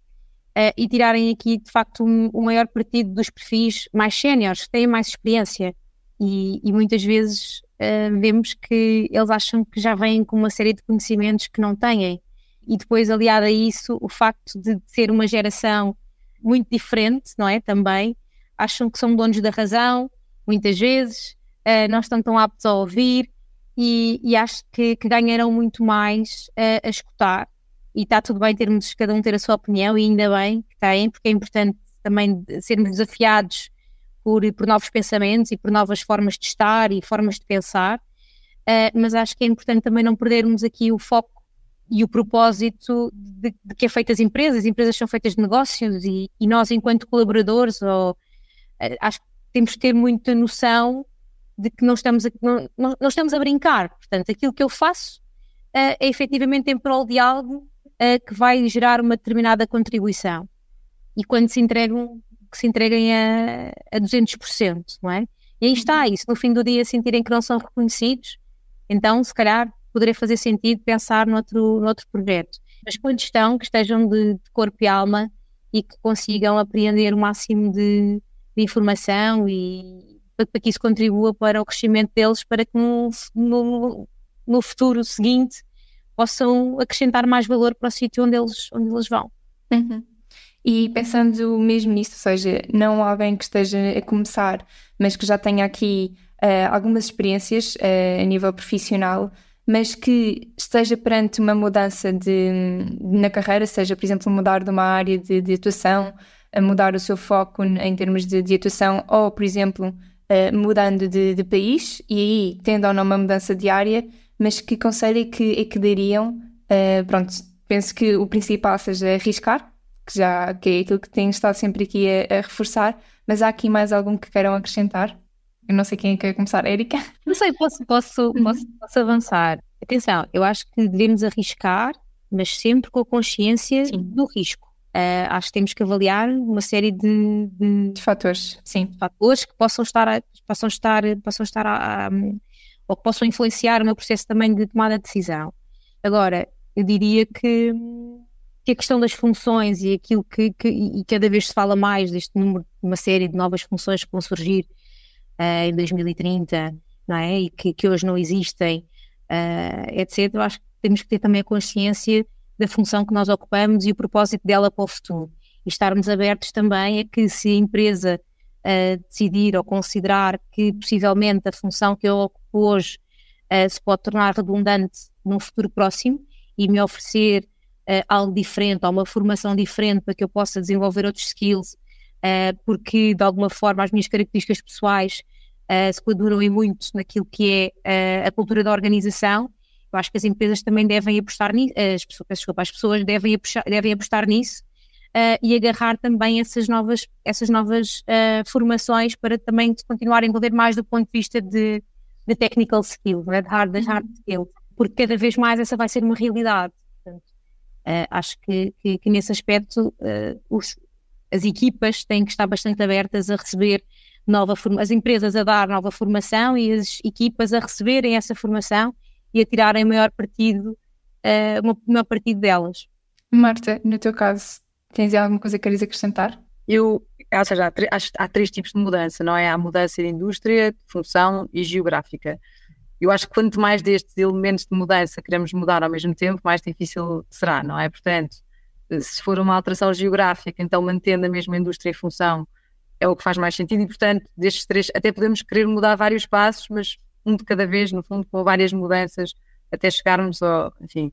uh, e tirarem aqui, de facto, um, um maior partido dos perfis mais séniores, que têm mais experiência. E, e muitas vezes uh, vemos que eles acham que já vêm com uma série de conhecimentos que não têm e depois aliado a isso o facto de ser uma geração muito diferente, não é? Também acham que são donos da razão, muitas vezes, uh, não estão tão aptos a ouvir e, e acho que, que, ganharão muito mais uh, a escutar. E está tudo bem termos cada um ter a sua opinião, e ainda bem que têm, porque é importante também sermos desafiados por, por novos pensamentos e por novas formas de estar e formas de pensar. Uh, mas acho que é importante também não perdermos aqui o foco e o propósito de, de, que é feito as empresas. As empresas são feitas de negócios e, e nós, enquanto colaboradores, ou, eh, acho que temos que ter muita noção de que não estamos a, não, não, estamos a brincar. Portanto, aquilo que eu faço uh, é efetivamente em prol de algo uh, que vai gerar uma determinada contribuição. E quando se entregam, que se entreguem a, a 200%, não é? E aí está, se no fim do dia sentirem que não são reconhecidos, então, se calhar, poderia fazer sentido pensar noutro, noutro projeto. Mas quando estão, que estejam de, de corpo e alma e que consigam apreender o máximo de, de informação e para, para, que isso contribua para o crescimento deles, para que no, no, no futuro seguinte possam acrescentar mais valor para o sítio onde eles, onde eles vão. Uhum. E pensando mesmo nisso, ou seja, não alguém que esteja a começar, mas que já tenha aqui uh, algumas experiências uh, a nível profissional, mas que esteja perante uma mudança de, na carreira, seja, por exemplo, mudar de uma área de, de atuação, mudar o seu foco em termos de, de atuação, ou, por exemplo, uh, mudando de, de, país, e aí tendo ou não uma mudança de área, mas que conselho é que, é que dariam? Uh, pronto, penso que o principal seja arriscar, que já que é aquilo que tenho estado sempre aqui a, a reforçar, mas há aqui mais algum que queiram acrescentar? Eu não sei quem é quer começar, Érica. [LAUGHS] Não sei, posso, posso, uhum. posso, posso avançar. Atenção, eu acho que devemos arriscar, mas sempre com a consciência Sim. do risco. Uh, acho que temos que avaliar uma série de, de, de fatores, sim, de fatores que possam estar, a, possam estar, possam estar a, a, ou que possam influenciar o meu processo também de tomada de decisão. Agora, eu diria que, que a questão das funções e aquilo que, que, e cada vez se fala mais deste número, uma série de novas funções que vão surgir uh, em 2030, não é? E que, que hoje não existem, uh, etc. Eu acho que temos que ter também a consciência da função que nós ocupamos e o propósito dela para o futuro. E estarmos abertos também a que se a empresa uh, decidir ou considerar que possivelmente a função que eu ocupo hoje se pode tornar redundante num futuro próximo e me oferecer uh, algo diferente ou uma formação diferente para que eu possa desenvolver outros skills, porque de alguma forma as minhas características pessoais uh, se coadunam muito naquilo que é uh, a cultura da organização. Eu acho que as empresas também devem apostar nisso, as pessoas, desculpa, as pessoas devem apostar, devem apostar nisso uh, e agarrar também essas novas, essas novas formações para também continuar a envolver mais do ponto de vista de, de technical skill, né, de hard, de hard skill, porque cada vez mais essa vai ser uma realidade. Portanto, acho que, que, que, nesse aspecto os, as equipas têm que estar bastante abertas a receber nova as empresas a dar nova formação e as equipas a receberem essa formação e a tirarem maior partido, uh, uma, maior partido delas. Marta, no teu caso, tens alguma coisa que queres acrescentar? Eu, ou seja, há, há, três tipos de mudança, não é? Há mudança de indústria, de função e geográfica. Eu acho que quanto mais destes elementos de mudança queremos mudar ao mesmo tempo, mais difícil será, não é? Portanto, se for uma alteração geográfica, então mantendo a mesma indústria e função, é o que faz mais sentido e, portanto, destes três, até podemos querer mudar vários passos, mas um de cada vez, no fundo, com várias mudanças, até chegarmos ao, enfim,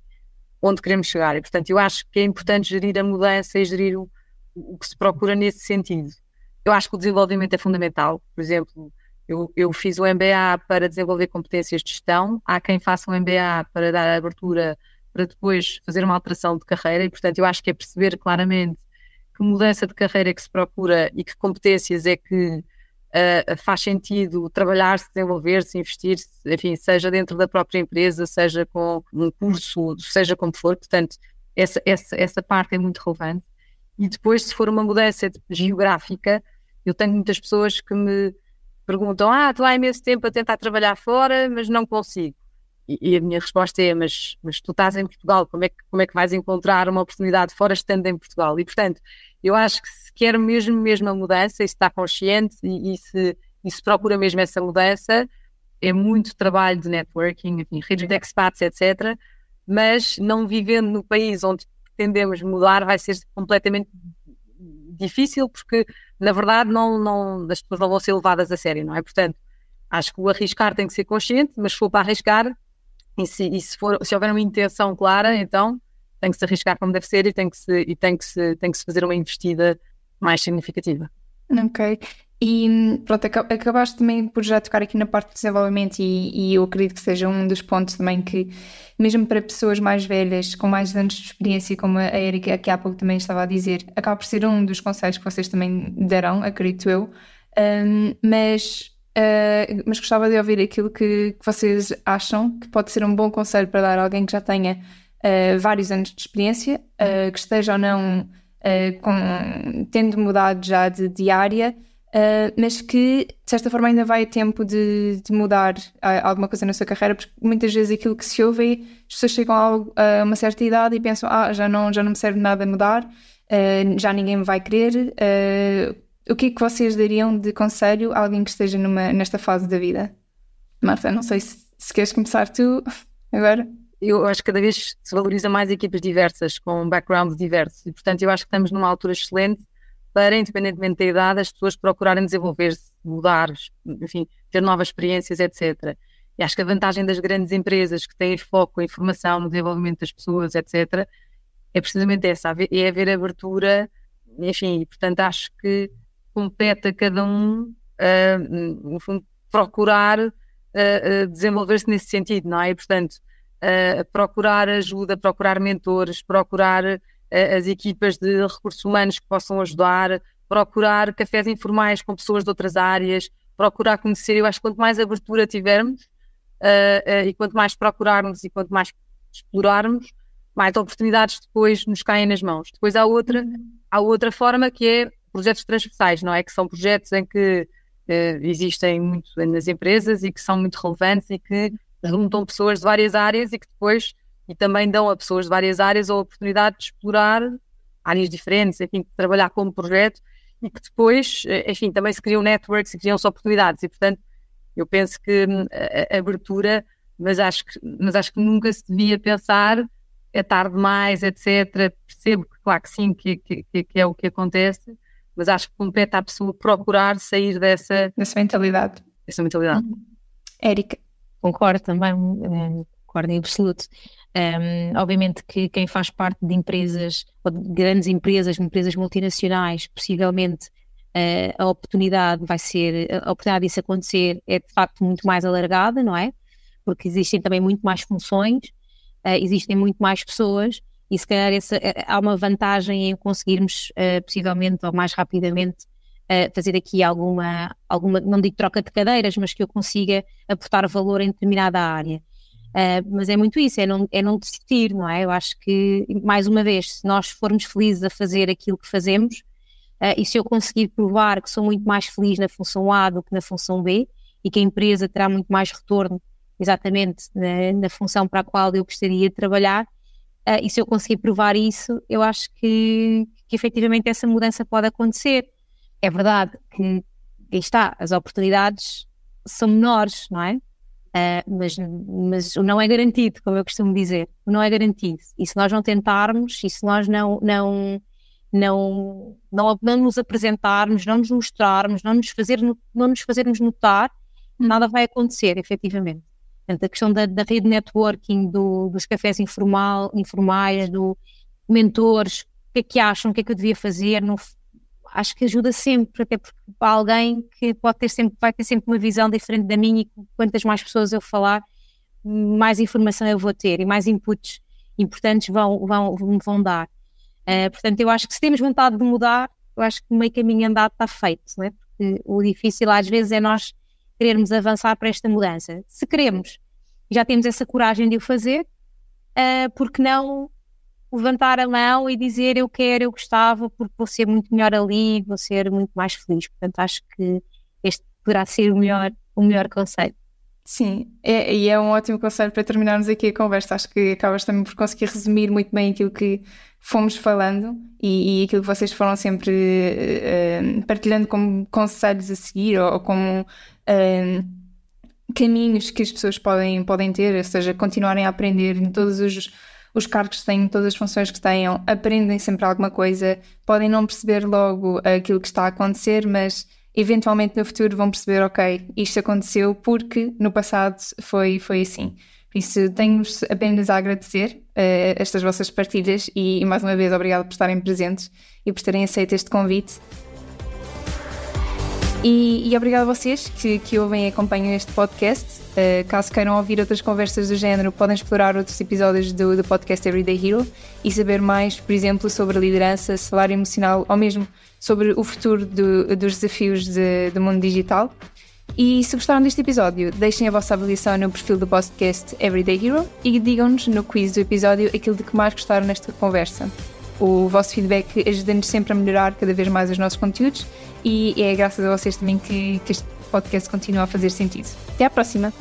onde queremos chegar. E, portanto, eu acho que é importante gerir a mudança e gerir o, o que se procura nesse sentido. Eu acho que o desenvolvimento é fundamental. Por exemplo, eu, eu fiz o MBA para desenvolver competências de gestão, há quem faça o MBA para dar abertura para depois fazer uma alteração de carreira e, portanto, eu acho que é perceber claramente que mudança de carreira é que se procura e que competências é que uh, faz sentido trabalhar-se, desenvolver-se, investir-se, enfim, seja dentro da própria empresa, seja com um curso, seja como for. Portanto, essa, essa, essa parte é muito relevante. E depois, se for uma mudança geográfica, eu tenho muitas pessoas que me perguntam: Ah, estou há imenso tempo a tentar trabalhar fora, mas não consigo. E, e, a minha resposta é: mas, mas tu estás em Portugal, como é, que, como é que vais encontrar uma oportunidade fora estando em Portugal? E portanto, eu acho que se quer mesmo, mesmo a mudança, e se está consciente e, e, se, e se procura mesmo essa mudança, é muito trabalho de networking, enfim, redes de expats, etc. Mas não vivendo no país onde pretendemos mudar vai ser completamente difícil porque na verdade não, não, as pessoas não vão ser levadas a sério, não é? Portanto, acho que o arriscar tem que ser consciente, mas se for para arriscar, e se, e se, for, se houver uma intenção clara, então tem que se arriscar como deve ser e tem que se, e tem que se, tem que se fazer uma investida mais significativa. Ok. E pronto, acabaste também por já tocar aqui na parte de desenvolvimento e, e, eu acredito que seja um dos pontos também que, mesmo para pessoas mais velhas, com mais anos de experiência, como a Erika aqui há pouco também estava a dizer, acaba por ser um dos conselhos que vocês também darão, acredito eu, um, mas, uh, mas gostava de ouvir aquilo que, que, vocês acham que pode ser um bom conselho para dar a alguém que já tenha uh, vários anos de experiência, uh, que esteja ou não com, tendo mudado já de, de área, Uh, mas que de certa forma ainda vai a tempo de, de mudar uh, alguma coisa na sua carreira, porque muitas vezes aquilo que se ouve é as pessoas chegam a, a uma certa idade e pensam: ah, já não, já não me serve nada mudar, uh, já ninguém me vai querer. o que é que vocês dariam de conselho a alguém que esteja numa, nesta fase da vida? Marta, não sei se, se queres começar tu [LAUGHS] agora. Eu acho que cada vez se valoriza mais equipas diversas, com backgrounds diversos, e portanto eu acho que estamos numa altura excelente para, independentemente da idade, as pessoas procurarem desenvolver-se, mudar, enfim, ter novas experiências, etc. E acho que a vantagem das grandes empresas que têm foco em formação, no desenvolvimento das pessoas, etc., é precisamente essa, é haver abertura, enfim, e portanto acho que compete a cada um, uh, no fundo, procurar uh, desenvolver-se nesse sentido, não é? E, portanto, procurar ajuda, procurar mentores, procurar as equipas de recursos humanos que possam ajudar, procurar cafés informais com pessoas de outras áreas, procurar conhecer. Eu acho que quanto mais abertura tivermos uh, uh, e quanto mais procurarmos e quanto mais explorarmos, mais oportunidades depois nos caem nas mãos. Depois há outra, uhum. há outra forma que é projetos transversais, não é? Que são projetos em que uh, existem muito nas empresas e que são muito relevantes e que juntam pessoas de várias áreas e que depois e também dão a pessoas de várias áreas a oportunidade de explorar áreas diferentes, enfim, de trabalhar como projeto e que depois, eh, enfim, também se criam networks e criam-se oportunidades e, portanto, eu penso que hum, a, a, abertura, mas acho, que, mas acho que nunca se devia pensar é tarde demais, etc. Percebo que, claro que sim, que, que, que é o que acontece, mas acho que compete à pessoa procurar sair dessa... Dessa mentalidade. Dessa mentalidade. Uhum. Érica. Concordo também, eh, concordo em absoluto. Um, obviamente que quem faz parte de empresas, ou de grandes empresas, empresas multinacionais, possivelmente uh, a oportunidade vai ser, a oportunidade disso acontecer é de facto muito mais alargada, não é? Porque existem também muito mais funções, uh, existem muito mais pessoas e se calhar essa, uh, há uma vantagem em conseguirmos possivelmente ou mais rapidamente fazer aqui alguma, alguma, não digo troca de cadeiras, mas que eu consiga aportar valor em determinada área. Uh, mas é muito isso, é não, é não desistir, não é? Eu acho que, mais uma vez, se nós formos felizes a fazer aquilo que fazemos, uh, e se eu conseguir provar que sou muito mais feliz na função A do que na função B, e que a empresa terá muito mais retorno exatamente na, na função para a qual eu gostaria de trabalhar, uh, e se eu conseguir provar isso, eu acho que, que efetivamente essa mudança pode acontecer. É verdade que, aí está, as oportunidades são menores, não é? Uh, mas, mas o não é garantido, como eu costumo dizer, o não é garantido. E se nós não tentarmos, e se nós não, não, não, não, não nos apresentarmos, não nos mostrarmos, não nos, fazer, não nos fazermos notar, hum. nada vai acontecer, efetivamente. Portanto, a questão da, da rede networking, do, dos cafés informal, informais, do mentores, o que é que acham, o que é que eu devia fazer, não, acho que ajuda sempre, até porque para alguém que pode ter sempre, vai ter sempre uma visão diferente da minha e quantas mais pessoas eu falar, mais informação eu vou ter e mais inputs importantes vão, vão, vão dar. Uh, portanto, eu acho que se temos vontade de mudar, eu acho que meio caminho andado está feito, não é? Porque o difícil às vezes é nós querermos avançar para esta mudança. Se queremos, já temos essa coragem de o fazer, uh, porque não levantar a mão e dizer eu quero, eu gostava, porque vou ser muito melhor ali, vou ser muito mais feliz. Portanto, acho que este poderá ser o melhor, o melhor conselho. Sim, é, e é um ótimo conselho para terminarmos aqui a conversa. Acho que acabas também por conseguir resumir muito bem aquilo que fomos falando e, e aquilo que vocês foram sempre uh, partilhando como conselhos a seguir ou, ou como uh, caminhos que as pessoas podem, podem ter, ou seja, continuarem a aprender em todos os, os cargos têm, todas as funções que tenham, aprendem sempre alguma coisa, podem não perceber logo aquilo que está a acontecer, mas eventualmente no futuro vão perceber, ok, isto aconteceu porque no passado foi, foi assim. Por isso, tenho-vos apenas a agradecer uh, estas vossas partilhas e, e, mais uma vez, obrigado por estarem presentes e por terem aceito este convite. E, e obrigado a vocês que, que ouvem e acompanham este podcast. Uh, caso queiram ouvir outras conversas do género, podem explorar outros episódios do, do podcast Everyday Hero e saber mais, por exemplo, sobre liderança, salário emocional ou mesmo sobre o futuro do, dos desafios de, do mundo digital. E se gostaram deste episódio, deixem a vossa avaliação no perfil do podcast Everyday Hero e digam-nos no quiz do episódio aquilo de que mais gostaram nesta conversa. O vosso feedback ajuda-nos sempre a melhorar cada vez mais os nossos conteúdos e é graças a vocês também que, que este podcast continua a fazer sentido. Até à próxima!